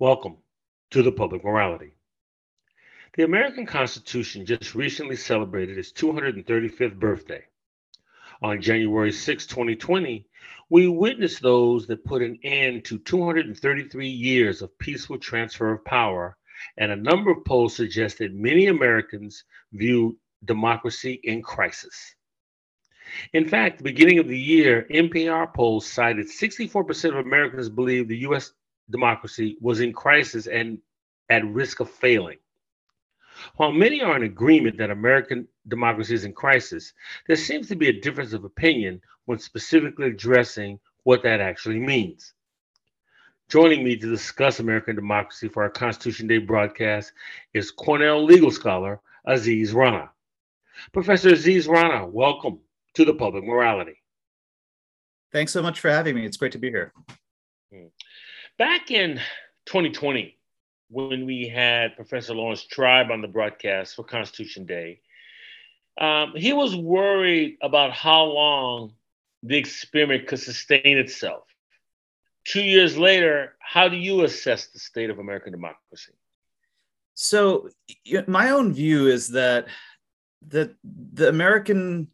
Welcome to the Public Morality. The American Constitution just recently celebrated its 235th birthday. On January 6, 2020, we witnessed those that put an end to 233 years of peaceful transfer of power, and a number of polls suggest that many Americans view democracy in crisis. In fact, the beginning of the year, NPR polls cited 64% of Americans believe the U.S democracy was in crisis and at risk of failing. While many are in agreement that American democracy is in crisis, there seems to be a difference of opinion when specifically addressing what that actually means. Joining me to discuss American democracy for our Constitution Day broadcast is Cornell legal scholar Aziz Rana. Professor Aziz Rana, welcome to the Public Morality. Thanks so much for having me. It's great to be here. Hmm. Back in 2020, when we had Professor Laurence Tribe on the broadcast for Constitution Day, um, he was worried about how long the experiment could sustain itself. Two years later, how do you assess the state of American democracy? So, my own view is that the, the American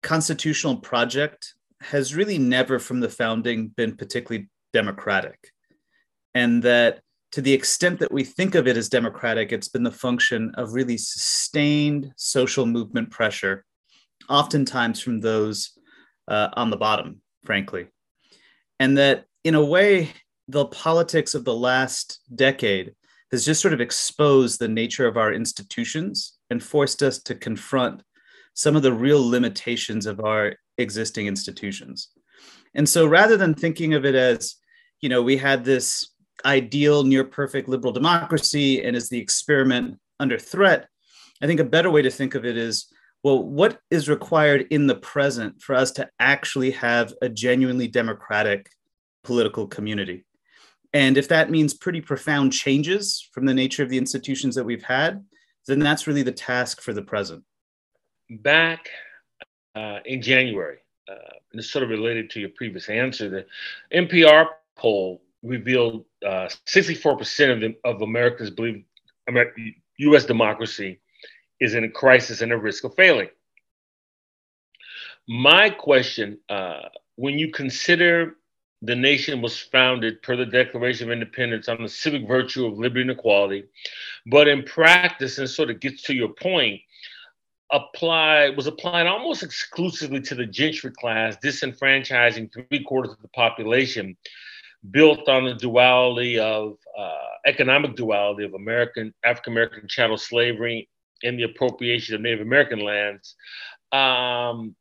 constitutional project has really never, from the founding, been particularly democratic. And that to the extent that we think of it as democratic, it's been the function of really sustained social movement pressure, oftentimes from those uh, on the bottom, frankly. And that in a way, the politics of the last decade has just sort of exposed the nature of our institutions and forced us to confront some of the real limitations of our existing institutions. And so rather than thinking of it as you know, we had this ideal near perfect liberal democracy and is the experiment under threat? I think a better way to think of it is well, what is required in the present for us to actually have a genuinely democratic political community? And if that means pretty profound changes from the nature of the institutions that we've had, then that's really the task for the present. Back uh, in January, uh, and it's sort of related to your previous answer, the NPR poll revealed uh, 64% of, the, of Americans believe America, U.S. democracy is in a crisis and at risk of failing. My question uh, when you consider the nation was founded per the Declaration of Independence on the civic virtue of liberty and equality, but in practice, and sort of gets to your point, applied was applied almost exclusively to the gentry class, disenfranchising three quarters of the population built on the duality of uh, economic duality of American African American chattel slavery and the appropriation of Native American lands. Um,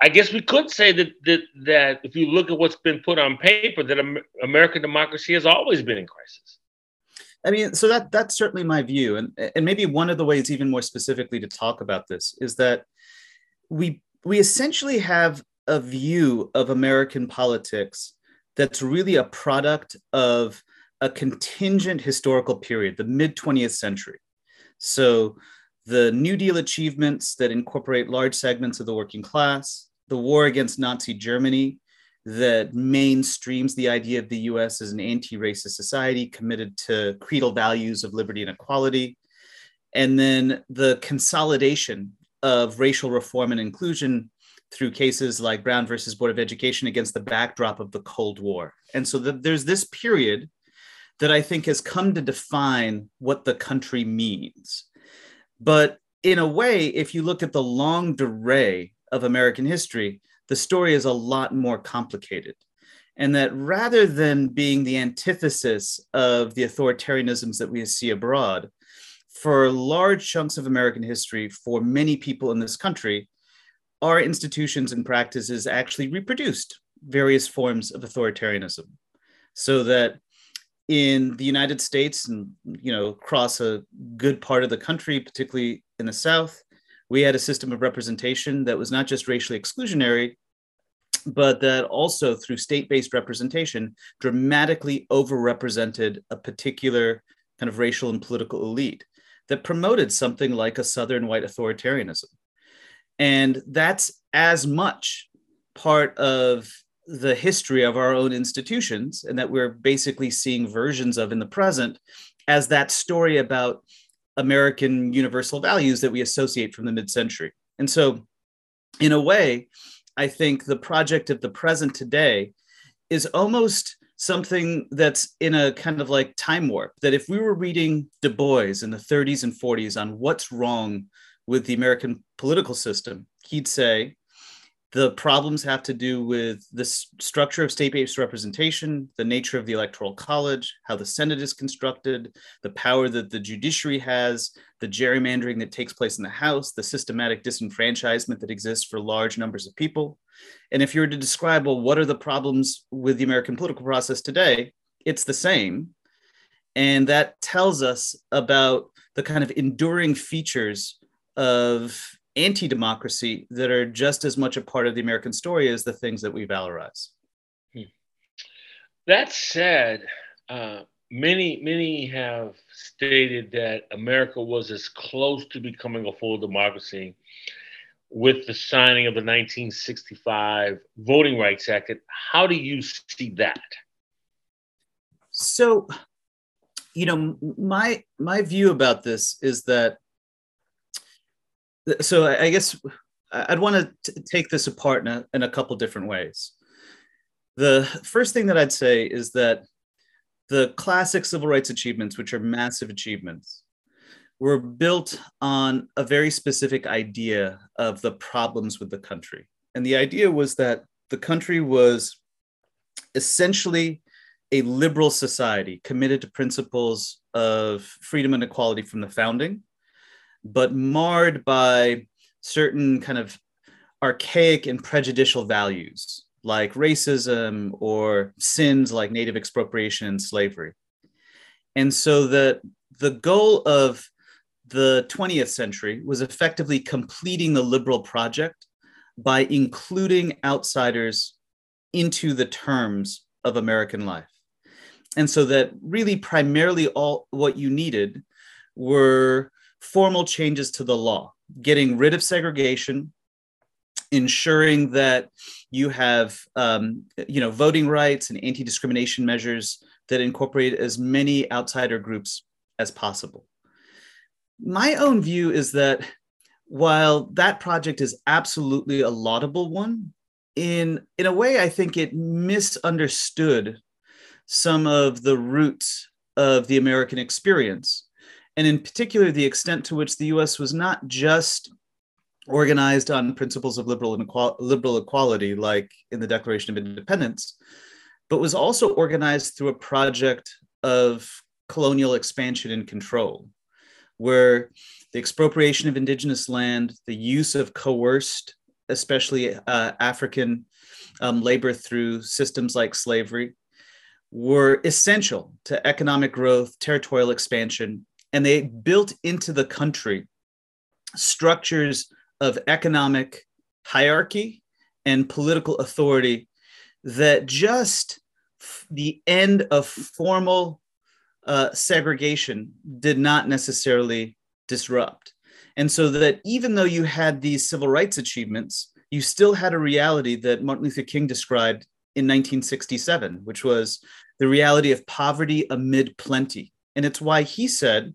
I guess we could say that, that that if you look at what's been put on paper, that American democracy has always been in crisis. I mean, so that that's certainly my view, and and maybe one of the ways, even more specifically, to talk about this is that we we essentially have a view of American politics that's really a product of a contingent historical period, the mid 20th century. So, the New Deal achievements that incorporate large segments of the working class, the war against Nazi Germany that mainstreams the idea of the US as an anti racist society committed to creedal values of liberty and equality, and then the consolidation of racial reform and inclusion through cases like Brown versus Board of Education against the backdrop of the Cold War. And so the, there's this period that I think has come to define what the country means. But in a way, if you look at the longue durée of American history, the story is a lot more complicated. And that rather than being the antithesis of the authoritarianisms that we see abroad, for large chunks of American history, for many people in this country, our institutions and practices actually reproduced various forms of authoritarianism? So that in the united states and you know across a good part of the country particularly in the south we had a system of representation that was not just racially exclusionary but that also through state-based representation dramatically overrepresented a particular kind of racial and political elite that promoted something like a southern white authoritarianism and that's as much part of the history of our own institutions and that we're basically seeing versions of in the present as that story about American universal values that we associate from the mid century. And so, in a way, I think the project of the present today is almost something that's in a kind of like time warp. That if we were reading Du Bois in the 30s and 40s on what's wrong with the American political system, he'd say, the problems have to do with the structure of state based representation, the nature of the Electoral College, how the Senate is constructed, the power that the judiciary has, the gerrymandering that takes place in the House, the systematic disenfranchisement that exists for large numbers of people. And if you were to describe, well, what are the problems with the American political process today? It's the same. And that tells us about the kind of enduring features of anti democracy that are just as much a part of the American story as the things that we valorize. Hmm. That said, uh, many, many have stated that America was as close to becoming a full democracy with the signing of the 1965 Voting Rights Act. How do you see that? So, you know, my my view about this is that so I guess I'd want to take this apart in a, in a couple different ways. The first thing that I'd say is that the classic civil rights achievements, which are massive achievements, were built on a very specific idea of the problems with the country. And the idea was that the country was essentially a liberal society committed to principles of freedom and equality from the founding but marred by certain kind of archaic and prejudicial values like racism or sins like native expropriation and slavery. And so that the goal of the 20th century was effectively completing the liberal project by including outsiders into the terms of American life. And so that really primarily all what you needed were formal changes to the law, getting rid of segregation, ensuring that you have um, you know voting rights and anti-discrimination measures that incorporate as many outsider groups as possible. My own view is that while that project is absolutely a laudable one, in in a way, I think it misunderstood some of the roots of the American experience and in particular, the extent to which the US was not just organized on principles of liberal, liberal equality, like in the Declaration of Independence, but was also organized through a project of colonial expansion and control, where the expropriation of indigenous land, the use of coerced, especially uh, African um, labor through systems like slavery, were essential to economic growth, territorial expansion, and they built into the country structures of economic hierarchy and political authority that just the end of formal uh, segregation did not necessarily disrupt. And so that even though you had these civil rights achievements, you still had a reality that Martin Luther King described in 1967, which was the reality of poverty amid plenty. And it's why he said,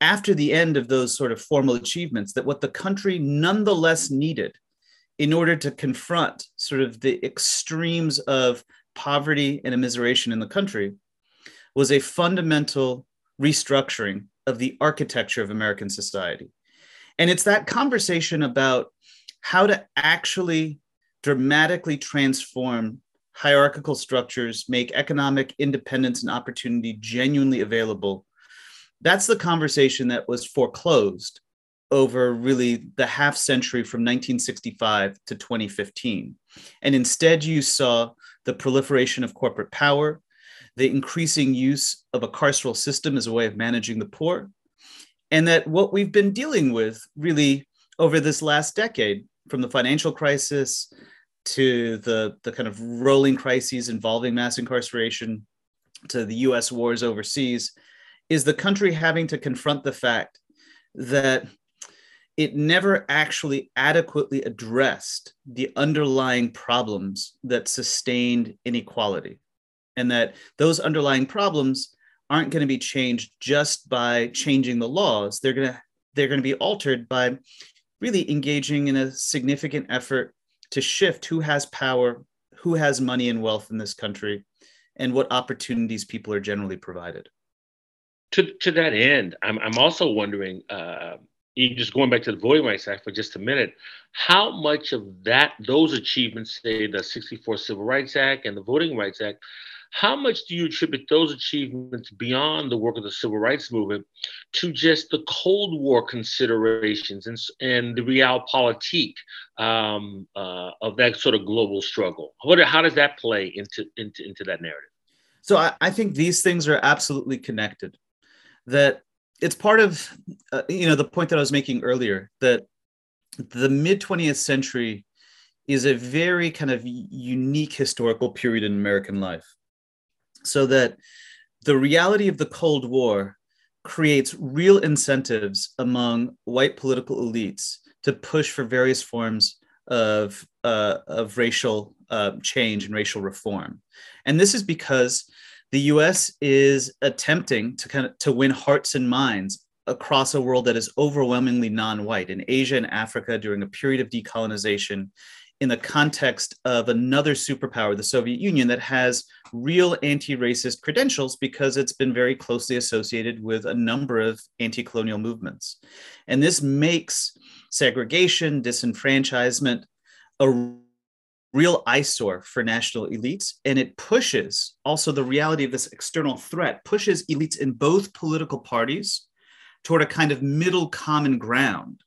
after the end of those sort of formal achievements, that what the country nonetheless needed in order to confront sort of the extremes of poverty and immiseration in the country was a fundamental restructuring of the architecture of American society. And it's that conversation about how to actually dramatically transform hierarchical structures, make economic independence and opportunity genuinely available. That's the conversation that was foreclosed over really the half century from 1965 to 2015. And instead, you saw the proliferation of corporate power, the increasing use of a carceral system as a way of managing the poor, and that what we've been dealing with really over this last decade, from the financial crisis to the, the kind of rolling crises involving mass incarceration to the US wars overseas is the country having to confront the fact that it never actually adequately addressed the underlying problems that sustained inequality. And that those underlying problems aren't going to be changed just by changing the laws. They're going to they're going to be altered by really engaging in a significant effort to shift who has power, who has money and wealth in this country, and what opportunities people are generally provided. To, to that end, I'm, I'm also wondering, uh, just going back to the Voting Rights Act for just a minute, how much of that, those achievements, say the 64 Civil Rights Act and the Voting Rights Act, how much do you attribute those achievements beyond the work of the civil rights movement to just the Cold War considerations and, and the realpolitik um, uh, of that sort of global struggle? What, how does that play into, into, into that narrative? So I, I think these things are absolutely connected. That it's part of, uh, you know, the point that I was making earlier that the mid 20th century is a very kind of unique historical period in American life so that the reality of the Cold War creates real incentives among white political elites to push for various forms of, uh, of racial uh, change and racial reform. And this is because the US is attempting to kind of to win hearts and minds across a world that is overwhelmingly non-white in Asia and Africa during a period of decolonization in the context of another superpower, the Soviet Union, that has real anti racist credentials because it's been very closely associated with a number of anti colonial movements. And this makes segregation, disenfranchisement a real eyesore for national elites. And it pushes also the reality of this external threat, pushes elites in both political parties toward a kind of middle common ground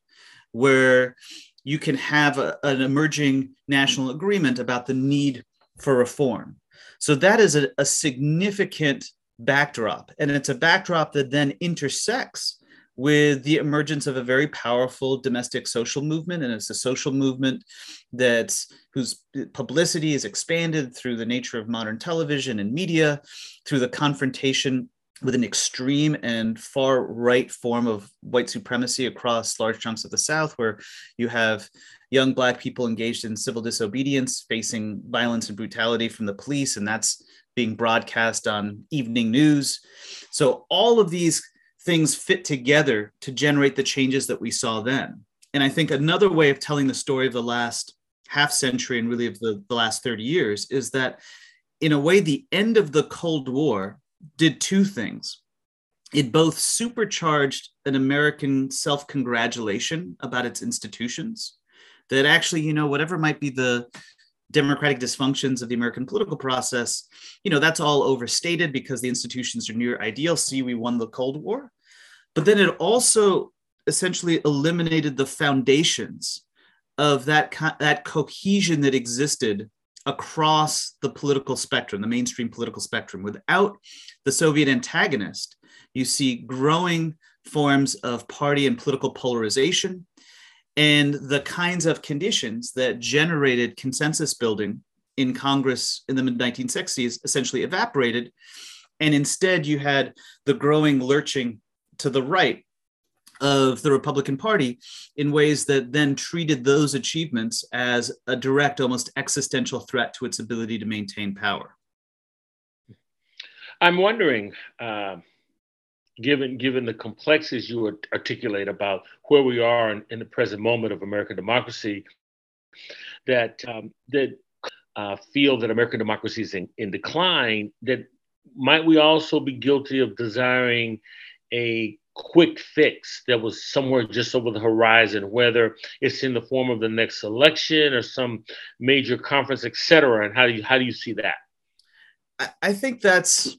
where you can have a, an emerging national agreement about the need for reform. So that is a, a significant backdrop. And it's a backdrop that then intersects with the emergence of a very powerful domestic social movement and it's a social movement that's whose publicity is expanded through the nature of modern television and media through the confrontation with an extreme and far right form of white supremacy across large chunks of the South, where you have young Black people engaged in civil disobedience, facing violence and brutality from the police, and that's being broadcast on evening news. So, all of these things fit together to generate the changes that we saw then. And I think another way of telling the story of the last half century and really of the, the last 30 years is that, in a way, the end of the Cold War did two things. It both supercharged an American self congratulation about its institutions, that actually, you know, whatever might be the democratic dysfunctions of the American political process, you know, that's all overstated because the institutions are near ideal. See, we won the Cold War. But then it also essentially eliminated the foundations of that, co- that cohesion that existed across the political spectrum, the mainstream political spectrum. Without the Soviet antagonist, you see growing forms of party and political polarization and the kinds of conditions that generated consensus building in Congress in the mid 1960s essentially evaporated. And instead, you had the growing lurching to the right of the Republican Party in ways that then treated those achievements as a direct, almost existential threat to its ability to maintain power. I'm wondering, uh, given given the complexities you articulate about where we are in, in the present moment of American democracy, that um, that uh, feel that American democracy is in, in decline, that might we also be guilty of desiring a quick fix that was somewhere just over the horizon, whether it's in the form of the next election or some major conference, et cetera? And how do you how do you see that? I think that's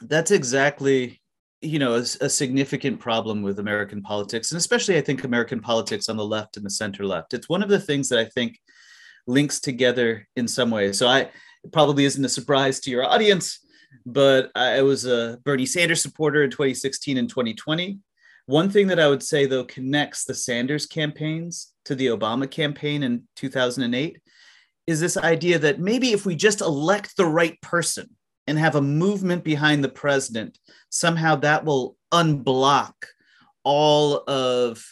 that's exactly you know a, a, significant problem with american politics and especially i think american politics on the left and the center left it's one of the things that i think links together in some ways so i it probably isn't a surprise to your audience but I was a Bernie Sanders supporter in 2016 and 2020. One thing that I would say, though, connects the Sanders campaigns to the Obama campaign in 2008 is this idea that maybe if we just elect the right person and have a movement behind the president, somehow that will unblock all of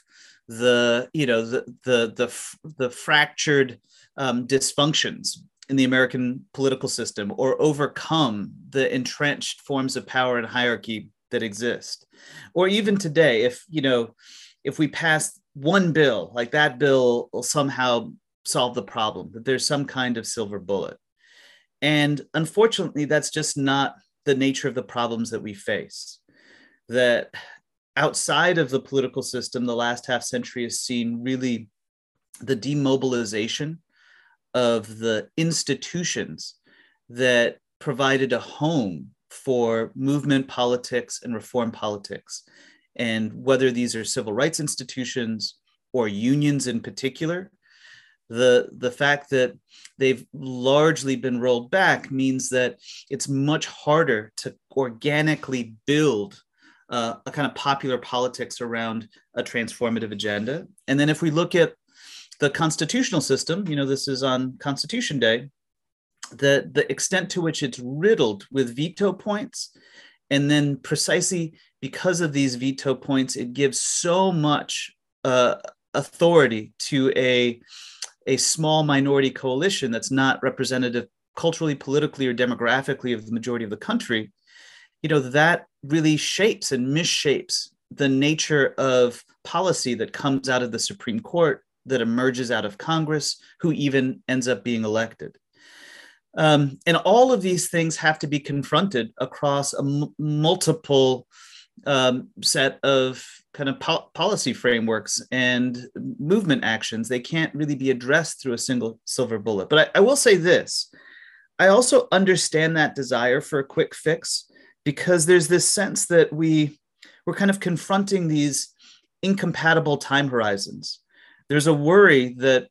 the you know the the the, the fractured um, dysfunctions in the American political system or overcome the entrenched forms of power and hierarchy that exist. Or even today, if you know, if we pass one bill, like that bill will somehow solve the problem, that there's some kind of silver bullet. And unfortunately, that's just not the nature of the problems that we face. That outside of the political system, the last half century has seen really the demobilization of the institutions that provided a home for movement politics and reform politics. And whether these are civil rights institutions or unions in particular, the, the fact that they've largely been rolled back means that it's much harder to organically build uh, a kind of popular politics around a transformative agenda. And then if we look at the constitutional system, you know, this is on Constitution Day, the, the extent to which it's riddled with veto points. And then precisely because of these veto points, it gives so much uh, authority to a, a small minority coalition that's not representative culturally, politically, or demographically of the majority of the country. You know, that really shapes and misshapes the nature of policy that comes out of the Supreme Court that emerges out of Congress, who even ends up being elected. Um, and all of these things have to be confronted across a m- multiple um, set of kind of po- policy frameworks and movement actions. They can't really be addressed through a single silver bullet. But I, I will say this I also understand that desire for a quick fix because there's this sense that we we're kind of confronting these incompatible time horizons there's a worry that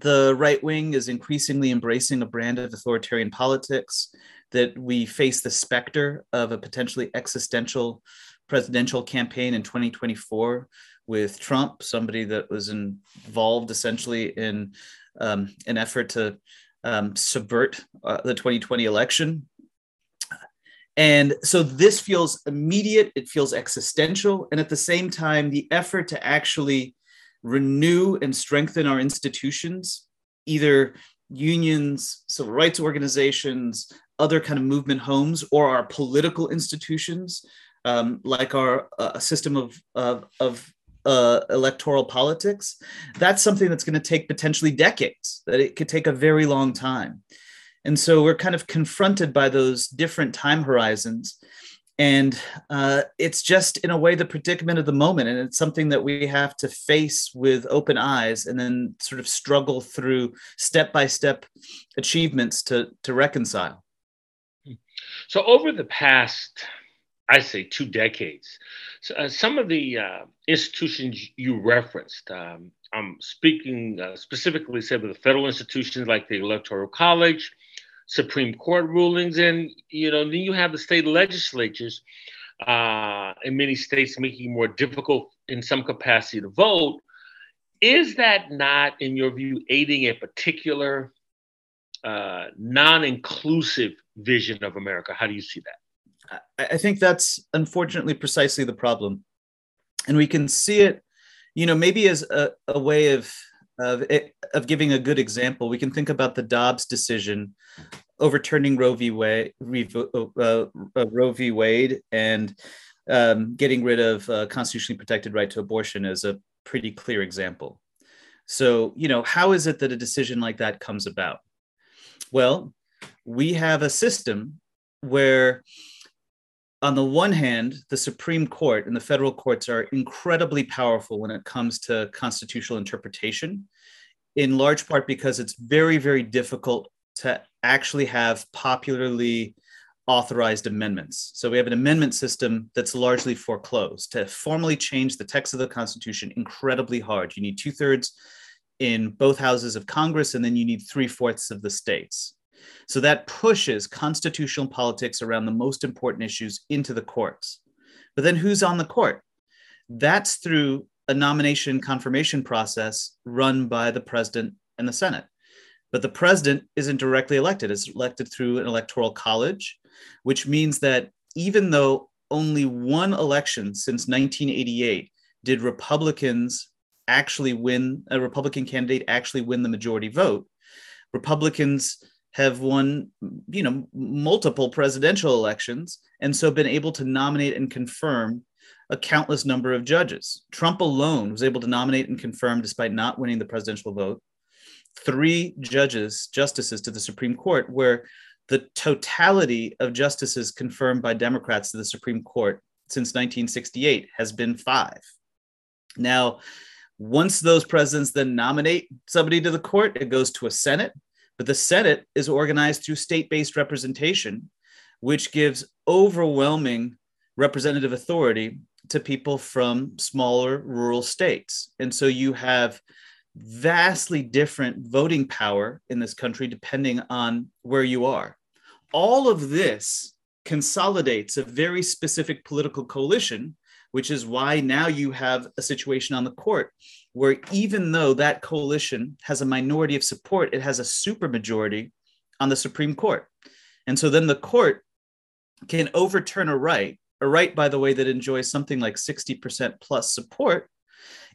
the right wing is increasingly embracing a brand of authoritarian politics, that we face the specter of a potentially existential presidential campaign in 2024 with Trump, somebody that was involved essentially in um, an effort to um, subvert uh, the 2020 election. And so this feels immediate, it feels existential. And at the same time, the effort to actually renew and strengthen our institutions, either unions, civil rights organizations, other kind of movement homes, or our political institutions, um, like our uh, system of, of, of uh, electoral politics, that's something that's going to take potentially decades, that it could take a very long time. And so we're kind of confronted by those different time horizons. And uh, it's just in a way the predicament of the moment. And it's something that we have to face with open eyes and then sort of struggle through step by step achievements to to reconcile so over the past i say two decades so, uh, some of the uh, institutions you referenced um, i'm speaking uh, specifically said with the federal institutions like the electoral college Supreme Court rulings, and you know, then you have the state legislatures uh, in many states making it more difficult in some capacity to vote. Is that not, in your view, aiding a particular uh, non-inclusive vision of America? How do you see that? I think that's unfortunately precisely the problem, and we can see it, you know, maybe as a, a way of of, of giving a good example, we can think about the Dobbs decision overturning Roe v. Wade, uh, uh, Roe v. Wade and um, getting rid of a constitutionally protected right to abortion as a pretty clear example. So, you know, how is it that a decision like that comes about? Well, we have a system where on the one hand, the Supreme Court and the federal courts are incredibly powerful when it comes to constitutional interpretation, in large part because it's very, very difficult to actually have popularly authorized amendments. So we have an amendment system that's largely foreclosed. To formally change the text of the Constitution, incredibly hard. You need two thirds in both houses of Congress, and then you need three fourths of the states. So that pushes constitutional politics around the most important issues into the courts. But then who's on the court? That's through a nomination confirmation process run by the president and the Senate. But the president isn't directly elected, it's elected through an electoral college, which means that even though only one election since 1988 did Republicans actually win a Republican candidate actually win the majority vote. Republicans have won, you know, multiple presidential elections and so been able to nominate and confirm a countless number of judges. Trump alone was able to nominate and confirm, despite not winning the presidential vote, three judges, justices to the Supreme Court, where the totality of justices confirmed by Democrats to the Supreme Court since 1968 has been five. Now, once those presidents then nominate somebody to the court, it goes to a Senate. But the Senate is organized through state based representation, which gives overwhelming representative authority to people from smaller rural states. And so you have vastly different voting power in this country depending on where you are. All of this consolidates a very specific political coalition, which is why now you have a situation on the court where even though that coalition has a minority of support, it has a supermajority on the Supreme Court. And so then the court can overturn a right, a right, by the way, that enjoys something like 60% plus support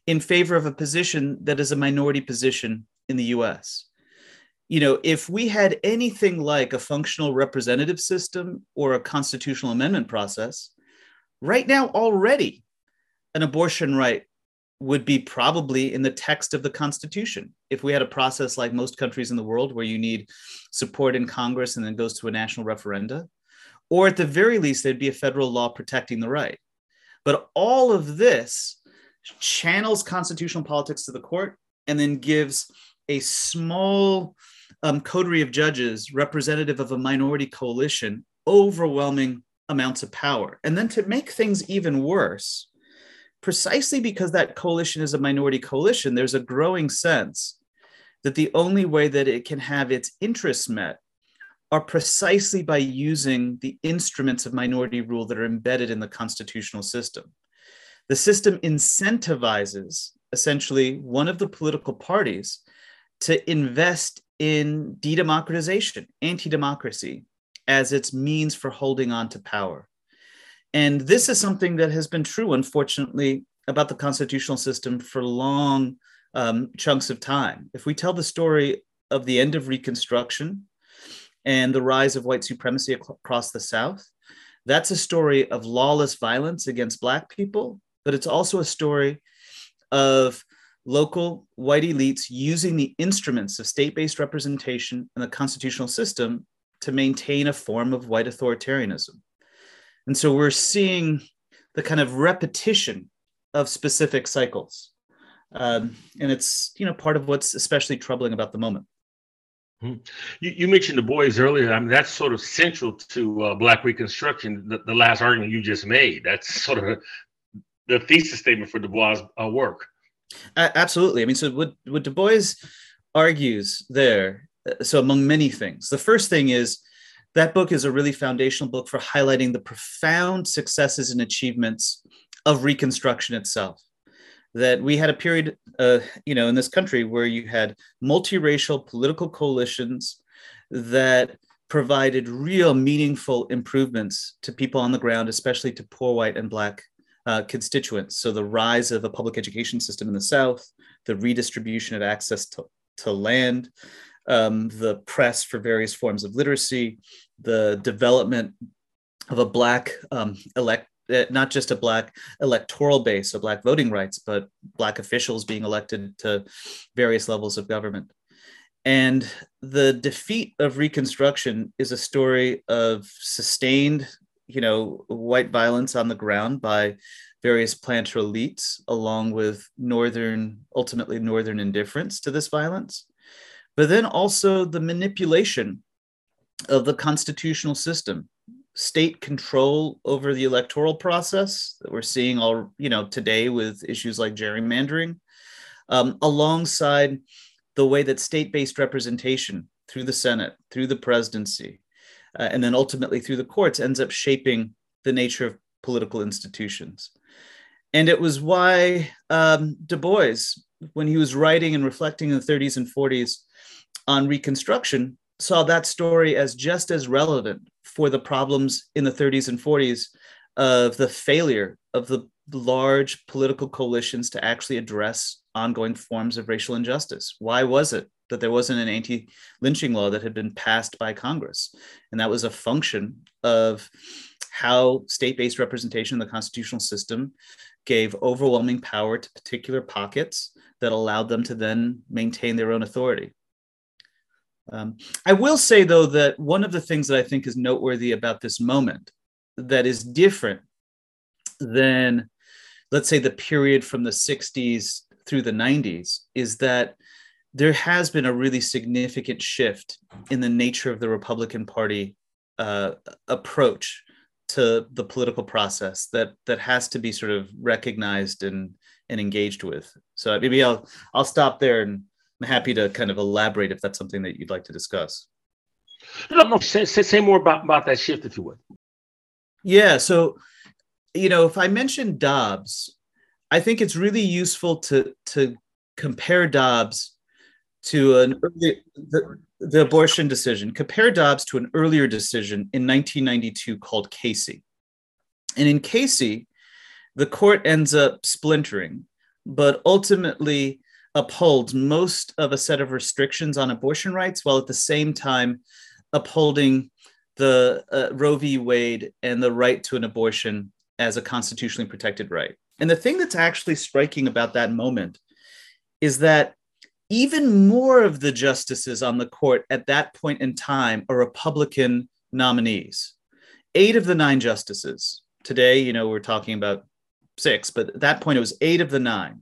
in favor of a position that is a minority position in the US. You know, if we had anything like a functional representative system or a constitutional amendment process, right now already an abortion right would be probably in the text of the Constitution. If we had a process like most countries in the world where you need support in Congress and then goes to a national referenda, or at the very least, there'd be a federal law protecting the right. But all of this channels constitutional politics to the court and then gives a small um, coterie of judges representative of a minority coalition overwhelming amounts of power. And then to make things even worse, precisely because that coalition is a minority coalition, there's a growing sense that the only way that it can have its interests met are precisely by using the instruments of minority rule that are embedded in the constitutional system. The system incentivizes essentially one of the political parties to invest in de-democratization, anti-democracy, as its means for holding on to power. And this is something that has been true, unfortunately, about the constitutional system for long um, chunks of time. If we tell the story of the end of Reconstruction and the rise of white supremacy across the South, that's a story of lawless violence against Black people, but it's also a story of local white elites using the instruments of state based representation and the constitutional system to maintain a form of white authoritarianism. And so we're seeing the kind of repetition of specific cycles. Um, and it's you know part of what's especially troubling about the moment. Hmm. You, you, mentioned Du Bois earlier. I mean, that's sort of central to uh, Black Reconstruction. The, the, last argument you just made. That's sort of the thesis statement for Du Bois' uh, work. Uh, absolutely. I mean, so what, what Du Bois argues there. So among many things, the first thing is that book is a really foundational book for highlighting the profound successes and achievements of Reconstruction itself. That we had a period, uh, you know, in this country where you had multiracial political coalitions that provided real meaningful improvements to people on the ground, especially to poor white and black uh, constituents. So the rise of a public education system in the South, the redistribution of access to, to land, um, the press for various forms of literacy, the development of a Black um, elect, uh, not just a Black electoral base, so Black voting rights, but Black officials being elected to various levels of government. And the defeat of Reconstruction is a story of sustained, you know, white violence on the ground by various planter elites, along with Northern, ultimately Northern indifference to this violence but then also the manipulation of the constitutional system state control over the electoral process that we're seeing all you know today with issues like gerrymandering um, alongside the way that state-based representation through the senate through the presidency uh, and then ultimately through the courts ends up shaping the nature of political institutions. And it was why um, du bois when he was writing and reflecting in the 30s and 40s on Reconstruction saw that story as just as relevant for the problems in the 30s and 40s of the failure of the large political coalitions to actually address ongoing forms of racial injustice. Why was it that there wasn't an anti lynching law that had been passed by Congress? And that was a function of how state based representation in the constitutional system gave overwhelming power to particular pockets that allowed them to then maintain their own authority. Um, I will say, though, that one of the things that I think is noteworthy about this moment that is different than, let's say, the period from the 60s through the 90s is that there has been a really significant shift in the nature of the Republican Party uh, approach to the political process that that has to be sort of recognized and and engaged with. So maybe I'll I'll stop there and I'm happy to kind of elaborate if that's something that you'd like to discuss. No, no, say, say, say more about, about that shift, if you would. Yeah. So, you know, if I mention Dobbs, I think it's really useful to to compare Dobbs to an early, the, the abortion decision. Compare Dobbs to an earlier decision in 1992 called Casey. And in Casey, the court ends up splintering, but ultimately upholds most of a set of restrictions on abortion rights while at the same time upholding the uh, Roe v. Wade and the right to an abortion as a constitutionally protected right. And the thing that's actually striking about that moment is that even more of the justices on the court at that point in time are Republican nominees. Eight of the nine justices. Today, you know, we're talking about six, but at that point it was eight of the nine.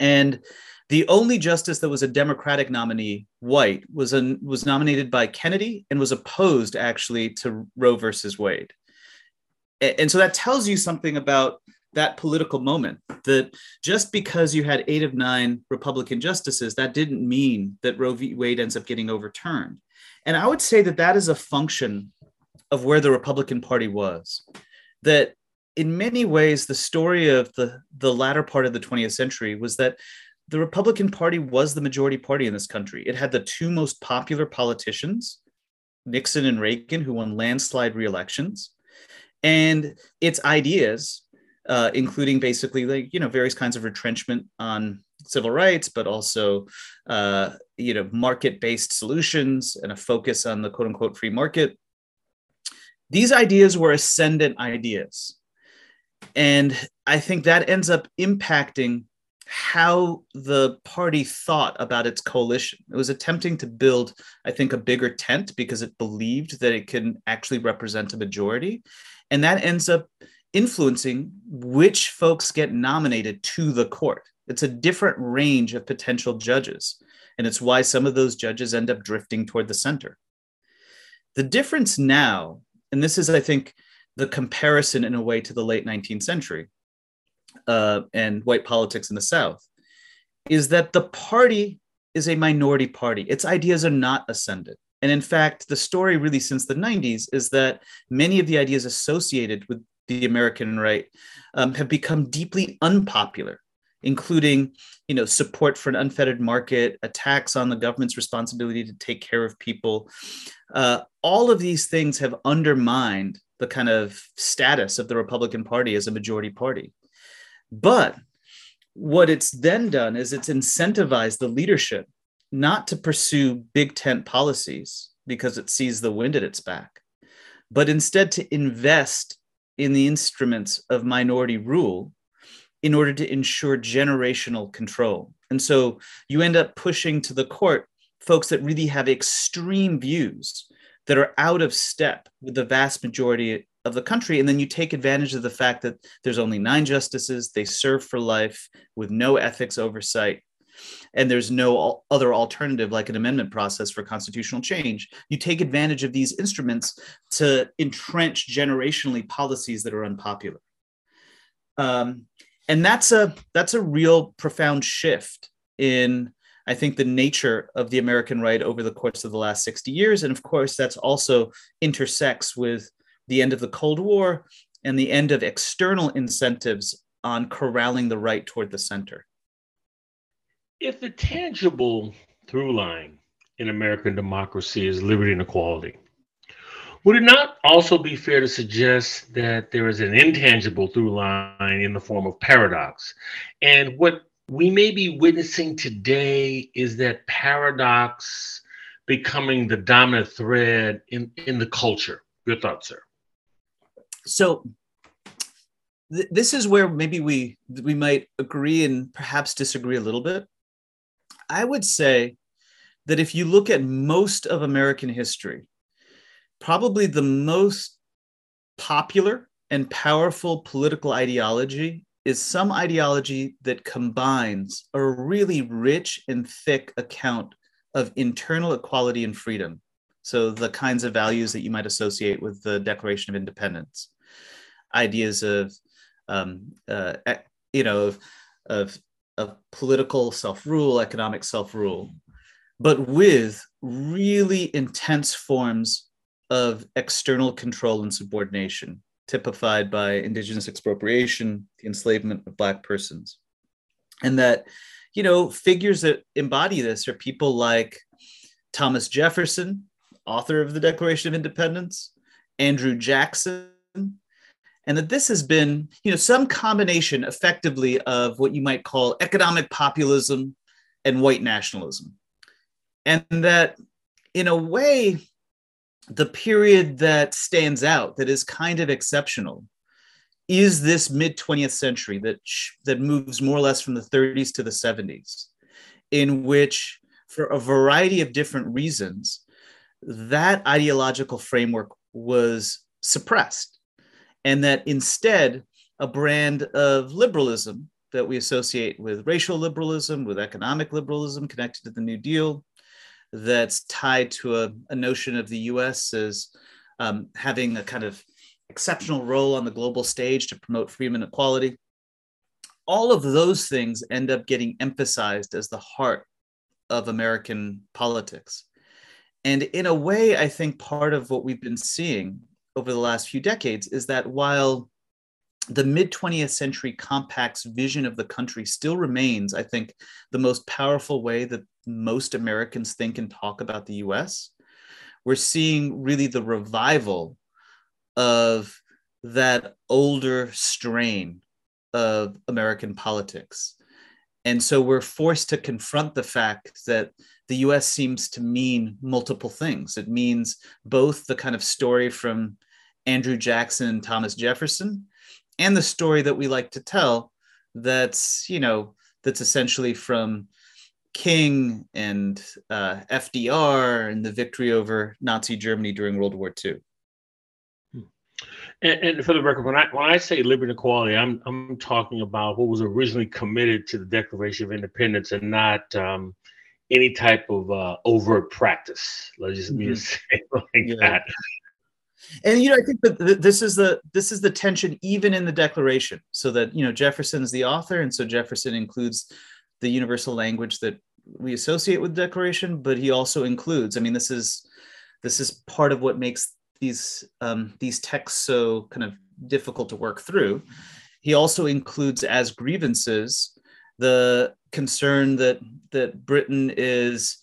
And the only justice that was a Democratic nominee, White, was an, was nominated by Kennedy and was opposed actually to Roe versus Wade. And so that tells you something about that political moment that just because you had eight of nine Republican justices, that didn't mean that Roe v. Wade ends up getting overturned. And I would say that that is a function of where the Republican Party was. That in many ways, the story of the, the latter part of the 20th century was that the Republican Party was the majority party in this country. It had the two most popular politicians, Nixon and Reagan, who won landslide re-elections, and its ideas, uh, including basically like you know various kinds of retrenchment on civil rights, but also uh, you know market-based solutions and a focus on the quote-unquote free market. These ideas were ascendant ideas, and I think that ends up impacting how the party thought about its coalition. It was attempting to build, I think, a bigger tent because it believed that it can actually represent a majority. And that ends up influencing which folks get nominated to the court. It's a different range of potential judges. And it's why some of those judges end up drifting toward the center. The difference now, and this is, I think, the comparison in a way to the late 19th century, uh, and white politics in the South is that the party is a minority party. Its ideas are not ascendant. And in fact, the story really since the 90s is that many of the ideas associated with the American right um, have become deeply unpopular, including you know, support for an unfettered market, attacks on the government's responsibility to take care of people. Uh, all of these things have undermined the kind of status of the Republican Party as a majority party. But what it's then done is it's incentivized the leadership not to pursue big tent policies because it sees the wind at its back, but instead to invest in the instruments of minority rule in order to ensure generational control. And so you end up pushing to the court folks that really have extreme views that are out of step with the vast majority of the country. And then you take advantage of the fact that there's only nine justices, they serve for life with no ethics oversight, and there's no other alternative like an amendment process for constitutional change. You take advantage of these instruments to entrench generationally policies that are unpopular. Um, and that's a that's a real profound shift in I think the nature of the American right over the course of the last 60 years. And of course, that's also intersects with the end of the Cold War, and the end of external incentives on corralling the right toward the center. If the tangible through line in American democracy is liberty and equality, would it not also be fair to suggest that there is an intangible through line in the form of paradox? And what we may be witnessing today is that paradox becoming the dominant thread in, in the culture. Your thoughts, sir? So th- this is where maybe we we might agree and perhaps disagree a little bit. I would say that if you look at most of American history, probably the most popular and powerful political ideology is some ideology that combines a really rich and thick account of internal equality and freedom. So, the kinds of values that you might associate with the Declaration of Independence, ideas of, um, uh, you know, of, of, of political self rule, economic self rule, but with really intense forms of external control and subordination typified by indigenous expropriation, the enslavement of Black persons. And that, you know, figures that embody this are people like Thomas Jefferson, author of the Declaration of Independence, Andrew Jackson, and that this has been, you know, some combination effectively of what you might call economic populism and white nationalism. And that, in a way, the period that stands out, that is kind of exceptional, is this mid 20th century that, that moves more or less from the 30s to the 70s, in which, for a variety of different reasons, that ideological framework was suppressed. And that instead, a brand of liberalism that we associate with racial liberalism, with economic liberalism connected to the New Deal, that's tied to a, a notion of the US as um, having a kind of exceptional role on the global stage to promote freedom and equality. All of those things end up getting emphasized as the heart of American politics. And in a way, I think part of what we've been seeing over the last few decades is that while the mid 20th century compact's vision of the country still remains, I think, the most powerful way that most Americans think and talk about the US. We're seeing really the revival of that older strain of American politics. And so we're forced to confront the fact that the US seems to mean multiple things. It means both the kind of story from Andrew Jackson and Thomas Jefferson and the story that we like to tell that's, you know, that's essentially from King and uh, FDR and the victory over Nazi Germany during World War II. And, and, for the record, when I when I say liberty and equality, I'm I'm talking about what was originally committed to the Declaration of Independence, and not um, any type of uh, overt practice. Let's just mm-hmm. say like yeah. that. And you know, I think that this is the this is the tension even in the Declaration. So that you know, Jefferson's the author, and so Jefferson includes the universal language that we associate with the declaration, but he also includes. I mean, this is this is part of what makes these um, these texts so kind of difficult to work through. He also includes as grievances the concern that that Britain is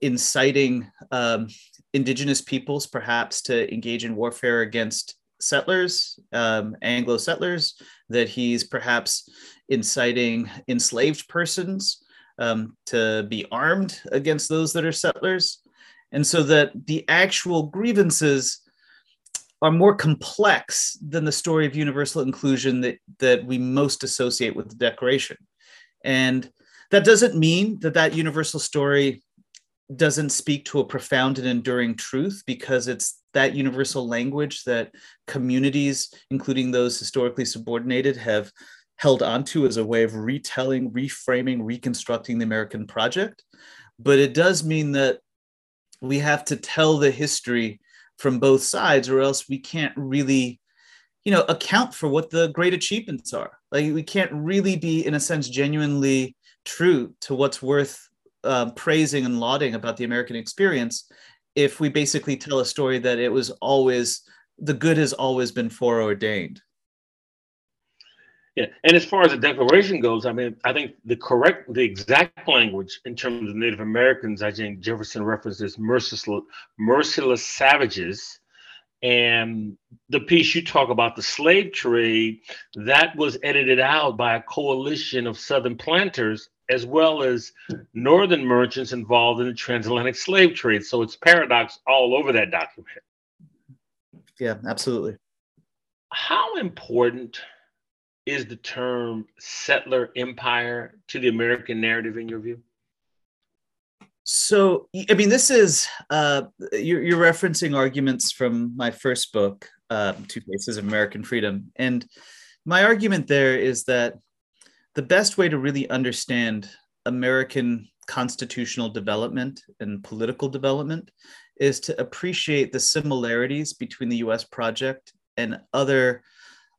inciting um, indigenous peoples perhaps to engage in warfare against settlers, um, Anglo settlers, that he's perhaps inciting enslaved persons um, to be armed against those that are settlers. And so that the actual grievances are more complex than the story of universal inclusion that, that we most associate with the Declaration. And that doesn't mean that that universal story doesn't speak to a profound and enduring truth because it's that universal language that communities, including those historically subordinated, have held onto as a way of retelling, reframing, reconstructing the American project. But it does mean that we have to tell the history from both sides, or else we can't really, you know, account for what the great achievements are. Like we can't really be, in a sense, genuinely true to what's worth uh, praising and lauding about the American experience if we basically tell a story that it was always the good has always been foreordained. Yeah, and as far as the Declaration goes, I mean, I think the correct, the exact language in terms of Native Americans, I think Jefferson references merciless, merciless savages, And the piece you talk about, the slave trade, that was edited out by a coalition of Southern planters as well as Northern merchants involved in the transatlantic slave trade. So it's paradox all over that document. Yeah, absolutely. How important is the term settler empire to the American narrative in your view? So, I mean, this is uh, you're, you're, referencing arguments from my first book, uh, Two Faces of American Freedom. And my argument there is that the best way to really understand American constitutional development and political development is to appreciate the similarities between the US project and other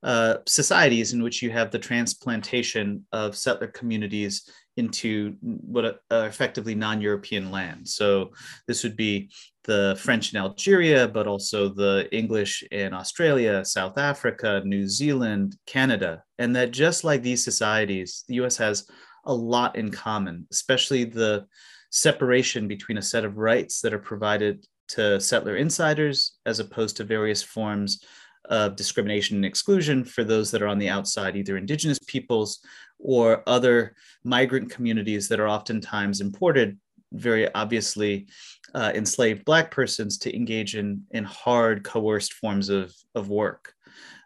uh, societies in which you have the transplantation of settler communities into what are effectively non-European lands. So this would be the French in Algeria, but also the English in Australia, South Africa, New Zealand, Canada, and that just like these societies, the U.S. has a lot in common, especially the separation between a set of rights that are provided to settler insiders as opposed to various forms of discrimination and exclusion for those that are on the outside, either indigenous peoples or other migrant communities that are oftentimes imported, very obviously uh, enslaved Black persons to engage in, in hard, coerced forms of, of work.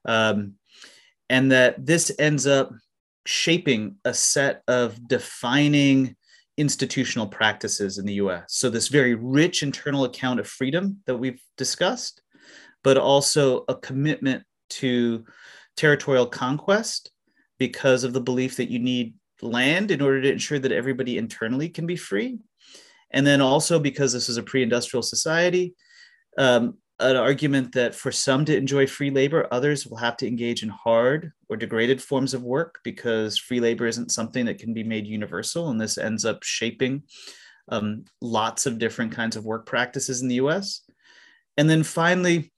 Um, and that this ends up shaping a set of defining institutional practices in the US. So, this very rich internal account of freedom that we've discussed but also a commitment to territorial conquest because of the belief that you need land in order to ensure that everybody internally can be free. And then also because this is a pre industrial society, um, an argument that for some to enjoy free labor, others will have to engage in hard or degraded forms of work because free labor isn't something that can be made universal. And this ends up shaping um, lots of different kinds of work practices in the US. And then finally,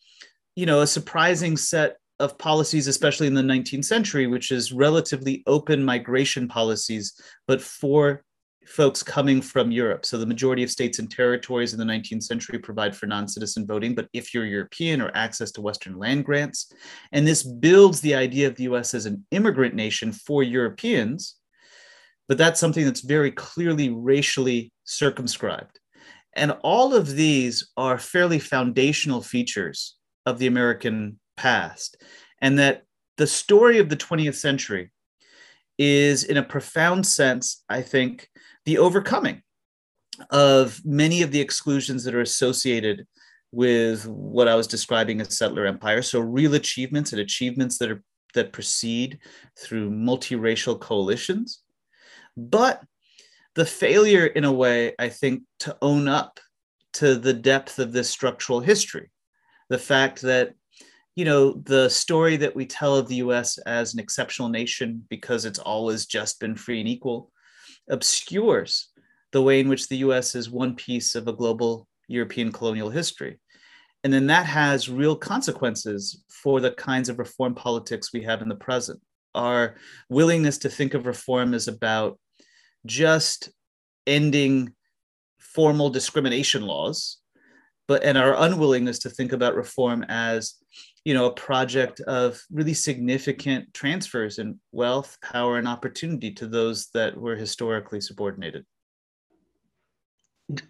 you know a surprising set of policies, especially in the 19th century, which is relatively open migration policies, but for folks coming from Europe. So the majority of states and territories in the 19th century provide for non-citizen voting, but if you're European or access to Western land grants, and this builds the idea of the US as an immigrant nation for Europeans, but that's something that's very clearly racially circumscribed. And all of these are fairly foundational features of the American past, and that the story of the 20th century is, in a profound sense, I think, the overcoming of many of the exclusions that are associated with what I was describing as settler empire. So real achievements and achievements that are that proceed through multiracial coalitions, but the failure, in a way, I think, to own up to the depth of this structural history the fact that you know the story that we tell of the US as an exceptional nation because it's always just been free and equal obscures the way in which the US is one piece of a global European colonial history. And then that has real consequences for the kinds of reform politics we have in the present. Our willingness to think of reform is about just ending formal discrimination laws but and our unwillingness to think about reform as you know a project of really significant transfers in wealth power and opportunity to those that were historically subordinated.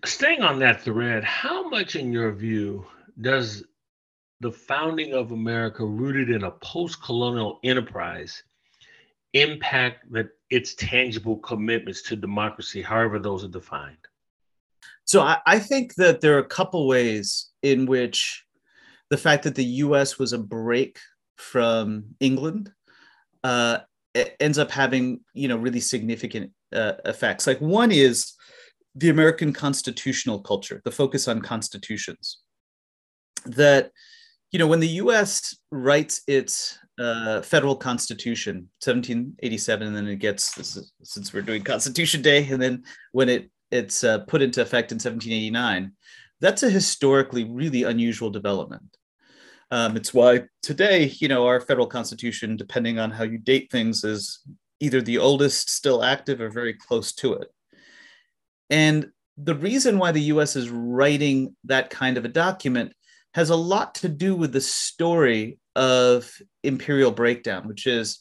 Staying on that thread how much in your view does the founding of america rooted in a post-colonial enterprise impact that its tangible commitments to democracy however those are defined? So I, I think that there are a couple ways in which the fact that the U.S. was a break from England uh, ends up having you know really significant uh, effects. Like one is the American constitutional culture, the focus on constitutions. That you know when the U.S. writes its uh, federal constitution, 1787, and then it gets since we're doing Constitution Day, and then when it it's uh, put into effect in 1789, that's a historically really unusual development. Um, it's why today, you know, our federal constitution, depending on how you date things, is either the oldest still active or very close to it. And the reason why the US is writing that kind of a document has a lot to do with the story of imperial breakdown, which is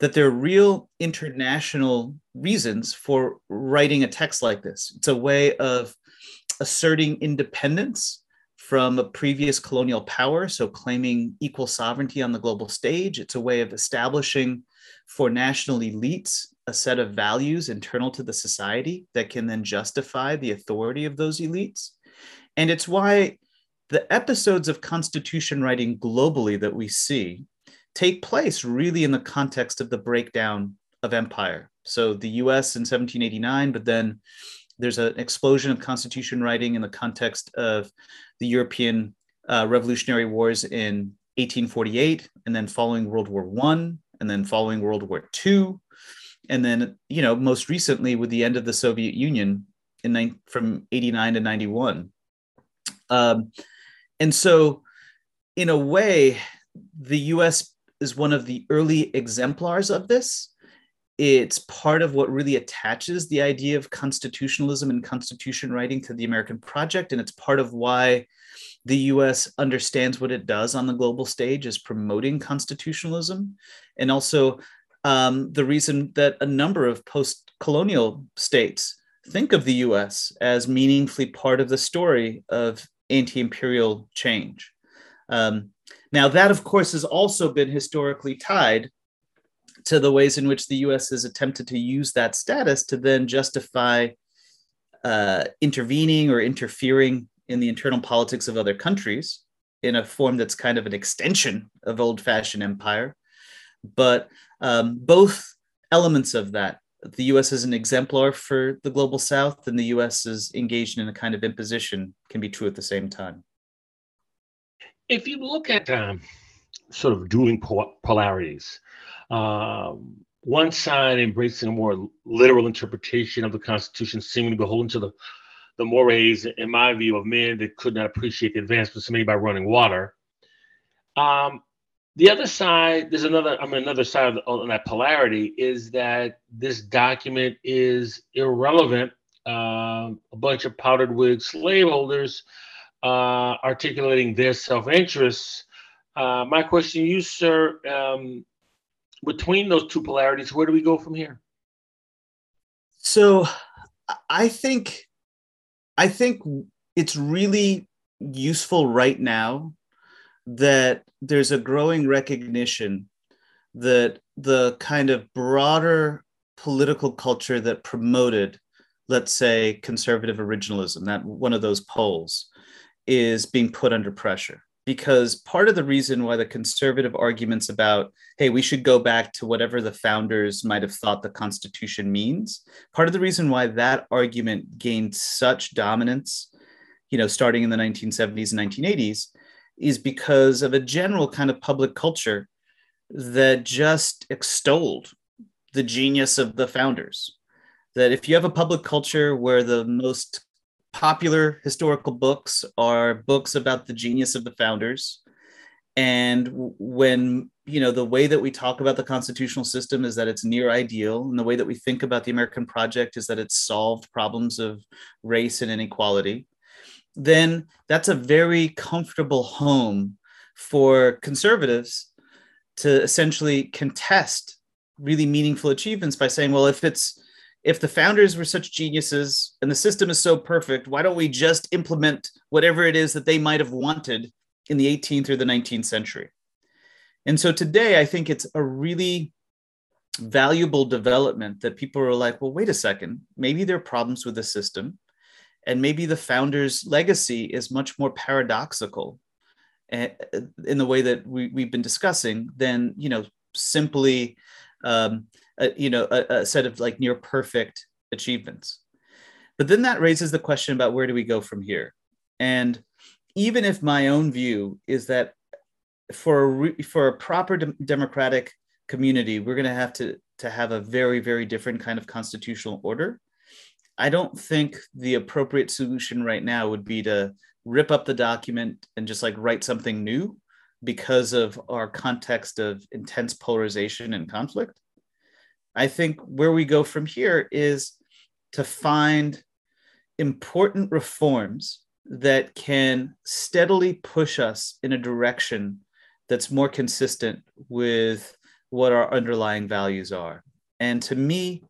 that there are real international reasons for writing a text like this. It's a way of asserting independence from a previous colonial power, so claiming equal sovereignty on the global stage. It's a way of establishing for national elites a set of values internal to the society that can then justify the authority of those elites. And it's why the episodes of constitution writing globally that we see take place really in the context of the breakdown of empire. So the US in 1789, but then there's an explosion of constitution writing in the context of the European uh, Revolutionary Wars in 1848, and then following World War One, and then following World War Two, and then you know most recently with the end of the Soviet Union in from 89 to 91. Um, and so, in a way, the U.S. is one of the early exemplars of this it's part of what really attaches the idea of constitutionalism and constitution writing to the American project. And it's part of why the US understands what it does on the global stage is promoting constitutionalism. And also um, the reason that a number of post colonial states think of the US as meaningfully part of the story of anti imperial change. Um, now, that, of course, has also been historically tied to the ways in which the US has attempted to use that status to then justify uh, intervening or interfering in the internal politics of other countries in a form that's kind of an extension of old fashioned empire. But um, both elements of that, the US is an exemplar for the global south, and the US is engaged in a kind of imposition, can be true at the same time. If you look at um, sort of dueling polarities, um, one side embracing a more literal interpretation of the Constitution, seemingly beholden to the, the mores, in my view, of men that could not appreciate the advancements made by running water. Um, the other side, there's another, I mean, another side of, the, that polarity is that this document is irrelevant. Uh, a bunch of powdered wig slaveholders uh, articulating their self-interests. Uh, my question to you, sir, um, between those two polarities, where do we go from here? So I think I think it's really useful right now that there's a growing recognition that the kind of broader political culture that promoted, let's say, conservative originalism, that one of those poles, is being put under pressure because part of the reason why the conservative arguments about hey we should go back to whatever the founders might have thought the constitution means part of the reason why that argument gained such dominance you know starting in the 1970s and 1980s is because of a general kind of public culture that just extolled the genius of the founders. That if you have a public culture where the most popular historical books are books about the genius of the founders. And when you know the way that we talk about the constitutional system is that it's near ideal and the way that we think about the american project is that it's solved problems of race and inequality then that's a very comfortable home for conservatives to essentially contest really meaningful achievements by saying well if it's if the founders were such geniuses and the system is so perfect, why don't we just implement whatever it is that they might have wanted in the 18th or the 19th century? And so today, I think it's a really valuable development that people are like, well, wait a second, maybe there are problems with the system. And maybe the founders' legacy is much more paradoxical eh, in the way that we, we've been discussing than, you know, simply um, a, you know a, a set of like near perfect achievements. But then that raises the question about where do we go from here? And even if my own view is that for a re, for a proper de- democratic community we're going to have to to have a very very different kind of constitutional order i don't think the appropriate solution right now would be to rip up the document and just like write something new because of our context of intense polarization and conflict I think where we go from here is to find important reforms that can steadily push us in a direction that's more consistent with what our underlying values are. And to me,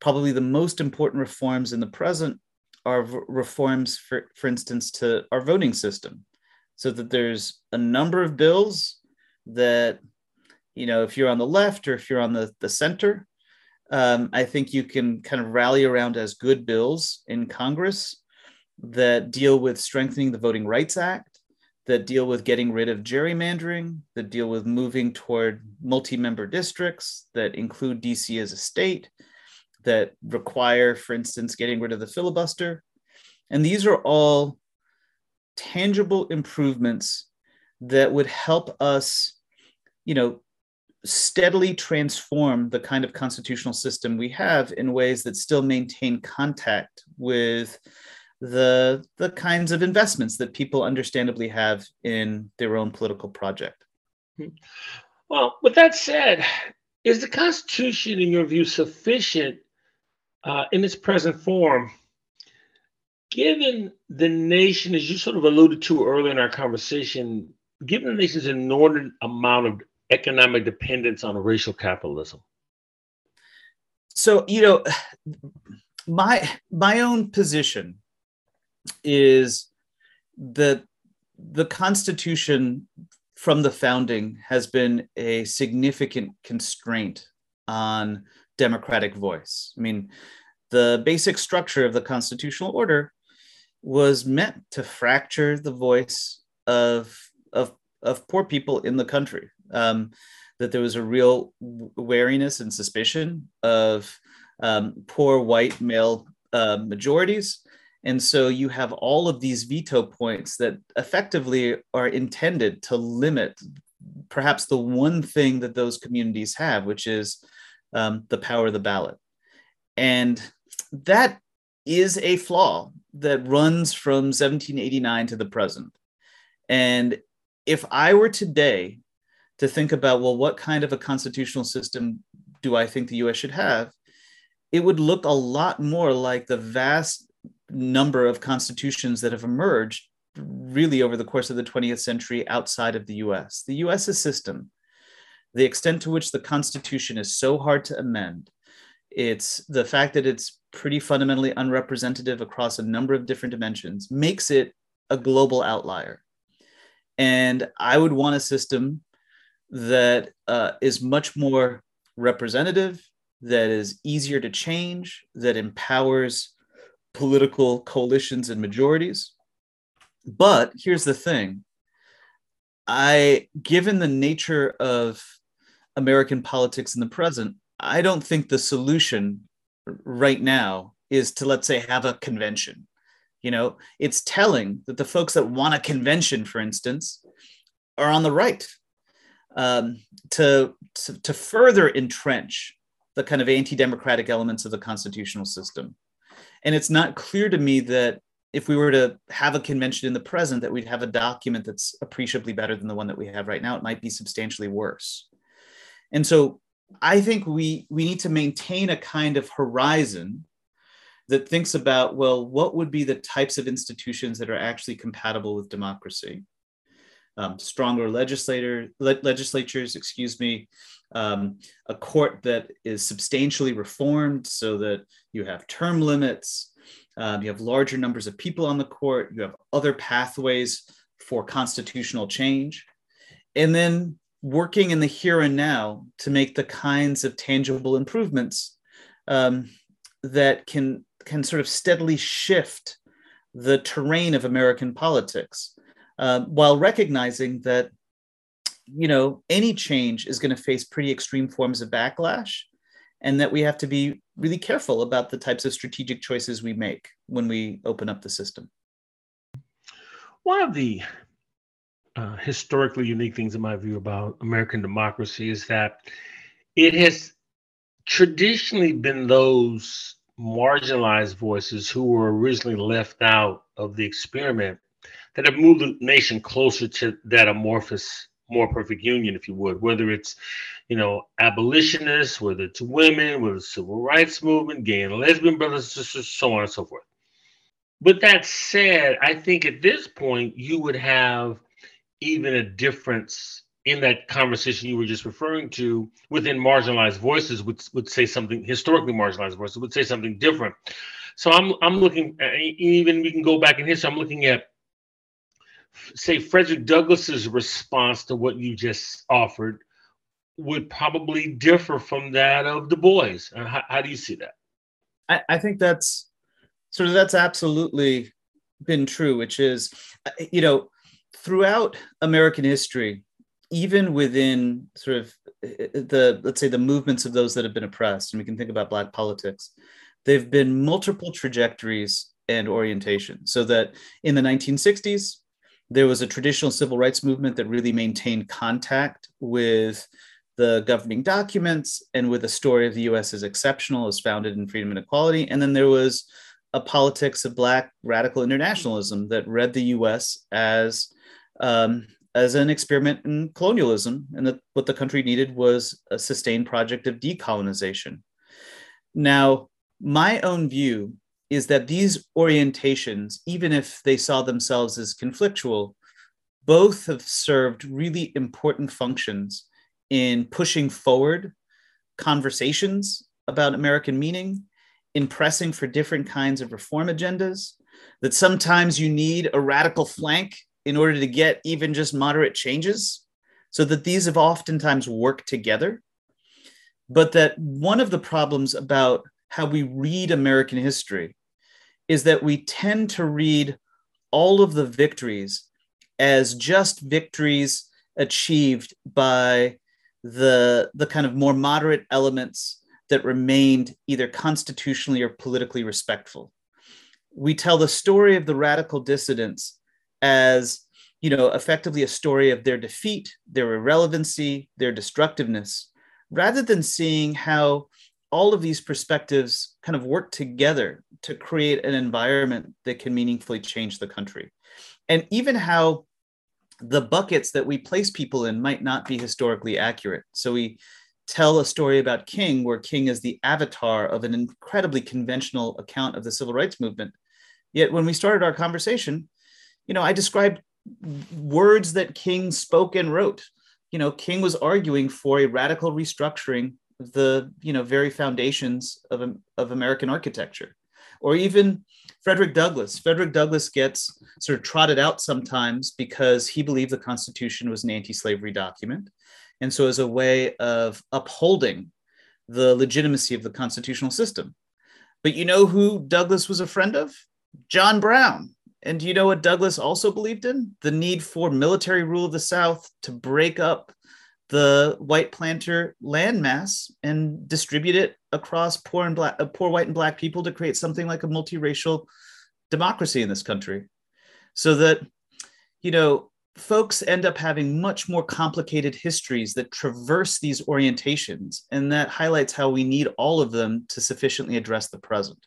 probably the most important reforms in the present are reforms, for, for instance, to our voting system, so that there's a number of bills that, you know, if you're on the left or if you're on the, the center, um, I think you can kind of rally around as good bills in Congress that deal with strengthening the Voting Rights Act, that deal with getting rid of gerrymandering, that deal with moving toward multi member districts, that include DC as a state, that require, for instance, getting rid of the filibuster. And these are all tangible improvements that would help us, you know, steadily transform the kind of constitutional system we have in ways that still maintain contact with the the kinds of investments that people understandably have in their own political project. Well, with that said, is the Constitution, in your view, sufficient uh, in its present form, given the nation, as you sort of alluded to earlier in our conversation, given the nation's inordinate amount of economic dependence on racial capitalism? So, you know, my my own position is that the Constitution from the founding has been a significant constraint on democratic voice. I mean, the basic structure of the constitutional order was meant to fracture the voice of, of, of poor people in the country. Um, that there was a real wariness and suspicion of um, poor white male uh, majorities and so you have all of these veto points that effectively are intended to limit perhaps the one thing that those communities have, which is um, the power of the ballot. And that is a flaw that runs from 1789 to the present. And if I were today to think about, well, what kind of a constitutional system do I think the US should have? It would look a lot more like the vast number of constitutions that have emerged really over the course of the 20th century outside of the US. The US's system, the extent to which the Constitution is so hard to amend, it's the fact that it's pretty fundamentally unrepresentative across a number of different dimensions, makes it a global outlier. And I would want a system that uh, is much more representative, that is easier to change, that empowers political coalitions and majorities. But here's the thing I, given the nature of American politics in the present, I don't think the solution right now is to, let's say, have a convention. You know, it's telling that the folks that want a convention, for instance, are on the right um, to, to, to further entrench the kind of anti democratic elements of the constitutional system. And it's not clear to me that if we were to have a convention in the present, that we'd have a document that's appreciably better than the one that we have right now. It might be substantially worse. And so I think we, we need to maintain a kind of horizon that thinks about, well, what would be the types of institutions that are actually compatible with democracy? Um, stronger legislator, le- legislatures, excuse me, um, a court that is substantially reformed so that you have term limits, um, you have larger numbers of people on the court, you have other pathways for constitutional change, and then working in the here and now to make the kinds of tangible improvements um, that can can sort of steadily shift the terrain of American politics, uh, while recognizing that you know, any change is going to face pretty extreme forms of backlash, and that we have to be really careful about the types of strategic choices we make when we open up the system. One of the uh, historically unique things, in my view, about American democracy is that it has traditionally been those marginalized voices who were originally left out of the experiment that have moved the nation closer to that amorphous more perfect union, if you would, whether it's, you know, abolitionists, whether it's women, whether it's civil rights movement, gay and lesbian brothers, and sisters, so on and so forth. But that said, I think at this point you would have even a difference in that conversation you were just referring to within marginalized voices would would say something historically marginalized voices would say something different. So I'm I'm looking even we can go back in history. I'm looking at say Frederick Douglass's response to what you just offered would probably differ from that of Du Bois. Uh, how, how do you see that? I, I think that's sort of that's absolutely been true, which is, uh, you know, throughout American history, even within sort of uh, the let's say the movements of those that have been oppressed, and we can think about Black politics, there've been multiple trajectories and orientation. So that in the 1960s, there was a traditional civil rights movement that really maintained contact with the governing documents and with a story of the US as exceptional, as founded in freedom and equality. And then there was a politics of Black radical internationalism that read the US as, um, as an experiment in colonialism, and that what the country needed was a sustained project of decolonization. Now, my own view is that these orientations, even if they saw themselves as conflictual, both have served really important functions in pushing forward conversations about American meaning, in pressing for different kinds of reform agendas, that sometimes you need a radical flank in order to get even just moderate changes, so that these have oftentimes worked together. But that one of the problems about how we read American history is that we tend to read all of the victories as just victories achieved by the the kind of more moderate elements that remained either constitutionally or politically respectful. We tell the story of the radical dissidents as you know effectively a story of their defeat, their irrelevancy, their destructiveness, rather than seeing how all of these perspectives kind of work together to create an environment that can meaningfully change the country. And even how the buckets that we place people in might not be historically accurate. So we tell a story about King, where King is the avatar of an incredibly conventional account of the civil rights movement. Yet when we started our conversation, you know, I described words that King spoke and wrote. You know, King was arguing for a radical restructuring the, you know, very foundations of, of American architecture. Or even Frederick Douglass. Frederick Douglass gets sort of trotted out sometimes because he believed the Constitution was an anti slavery document. And so, as a way of upholding the legitimacy of the constitutional system. But you know who Douglass was a friend of? John Brown. And do you know what Douglass also believed in? The need for military rule of the South to break up the white planter landmass and distribute it across poor and black, uh, poor white and black people to create something like a multiracial democracy in this country, so that you know folks end up having much more complicated histories that traverse these orientations, and that highlights how we need all of them to sufficiently address the present.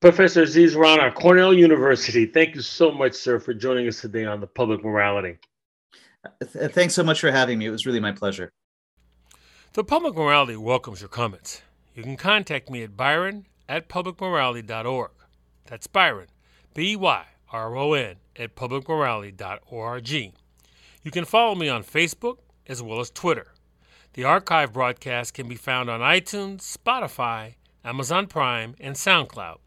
Professor Aziz Rana, Cornell University, thank you so much, sir, for joining us today on the public morality. Thanks so much for having me. It was really my pleasure. The Public Morality welcomes your comments. You can contact me at byron at publicmorality.org. That's Byron, B Y R O N, at publicmorality.org. You can follow me on Facebook as well as Twitter. The archive broadcast can be found on iTunes, Spotify, Amazon Prime, and SoundCloud.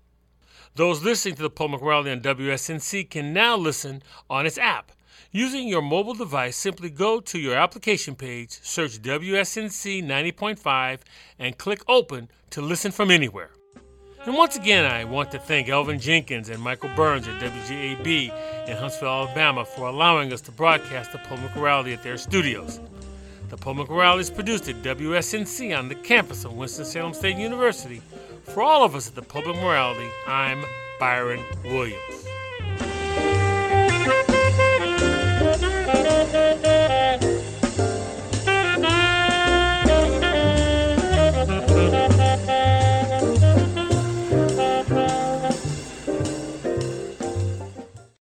Those listening to the Public Morality on WSNC can now listen on its app Using your mobile device, simply go to your application page, search WSNC 90.5, and click Open to listen from anywhere. And once again, I want to thank Elvin Jenkins and Michael Burns at WJAB in Huntsville, Alabama, for allowing us to broadcast the Public Morality at their studios. The Public Morality is produced at WSNC on the campus of Winston-Salem State University. For all of us at the Public Morality, I'm Byron Williams.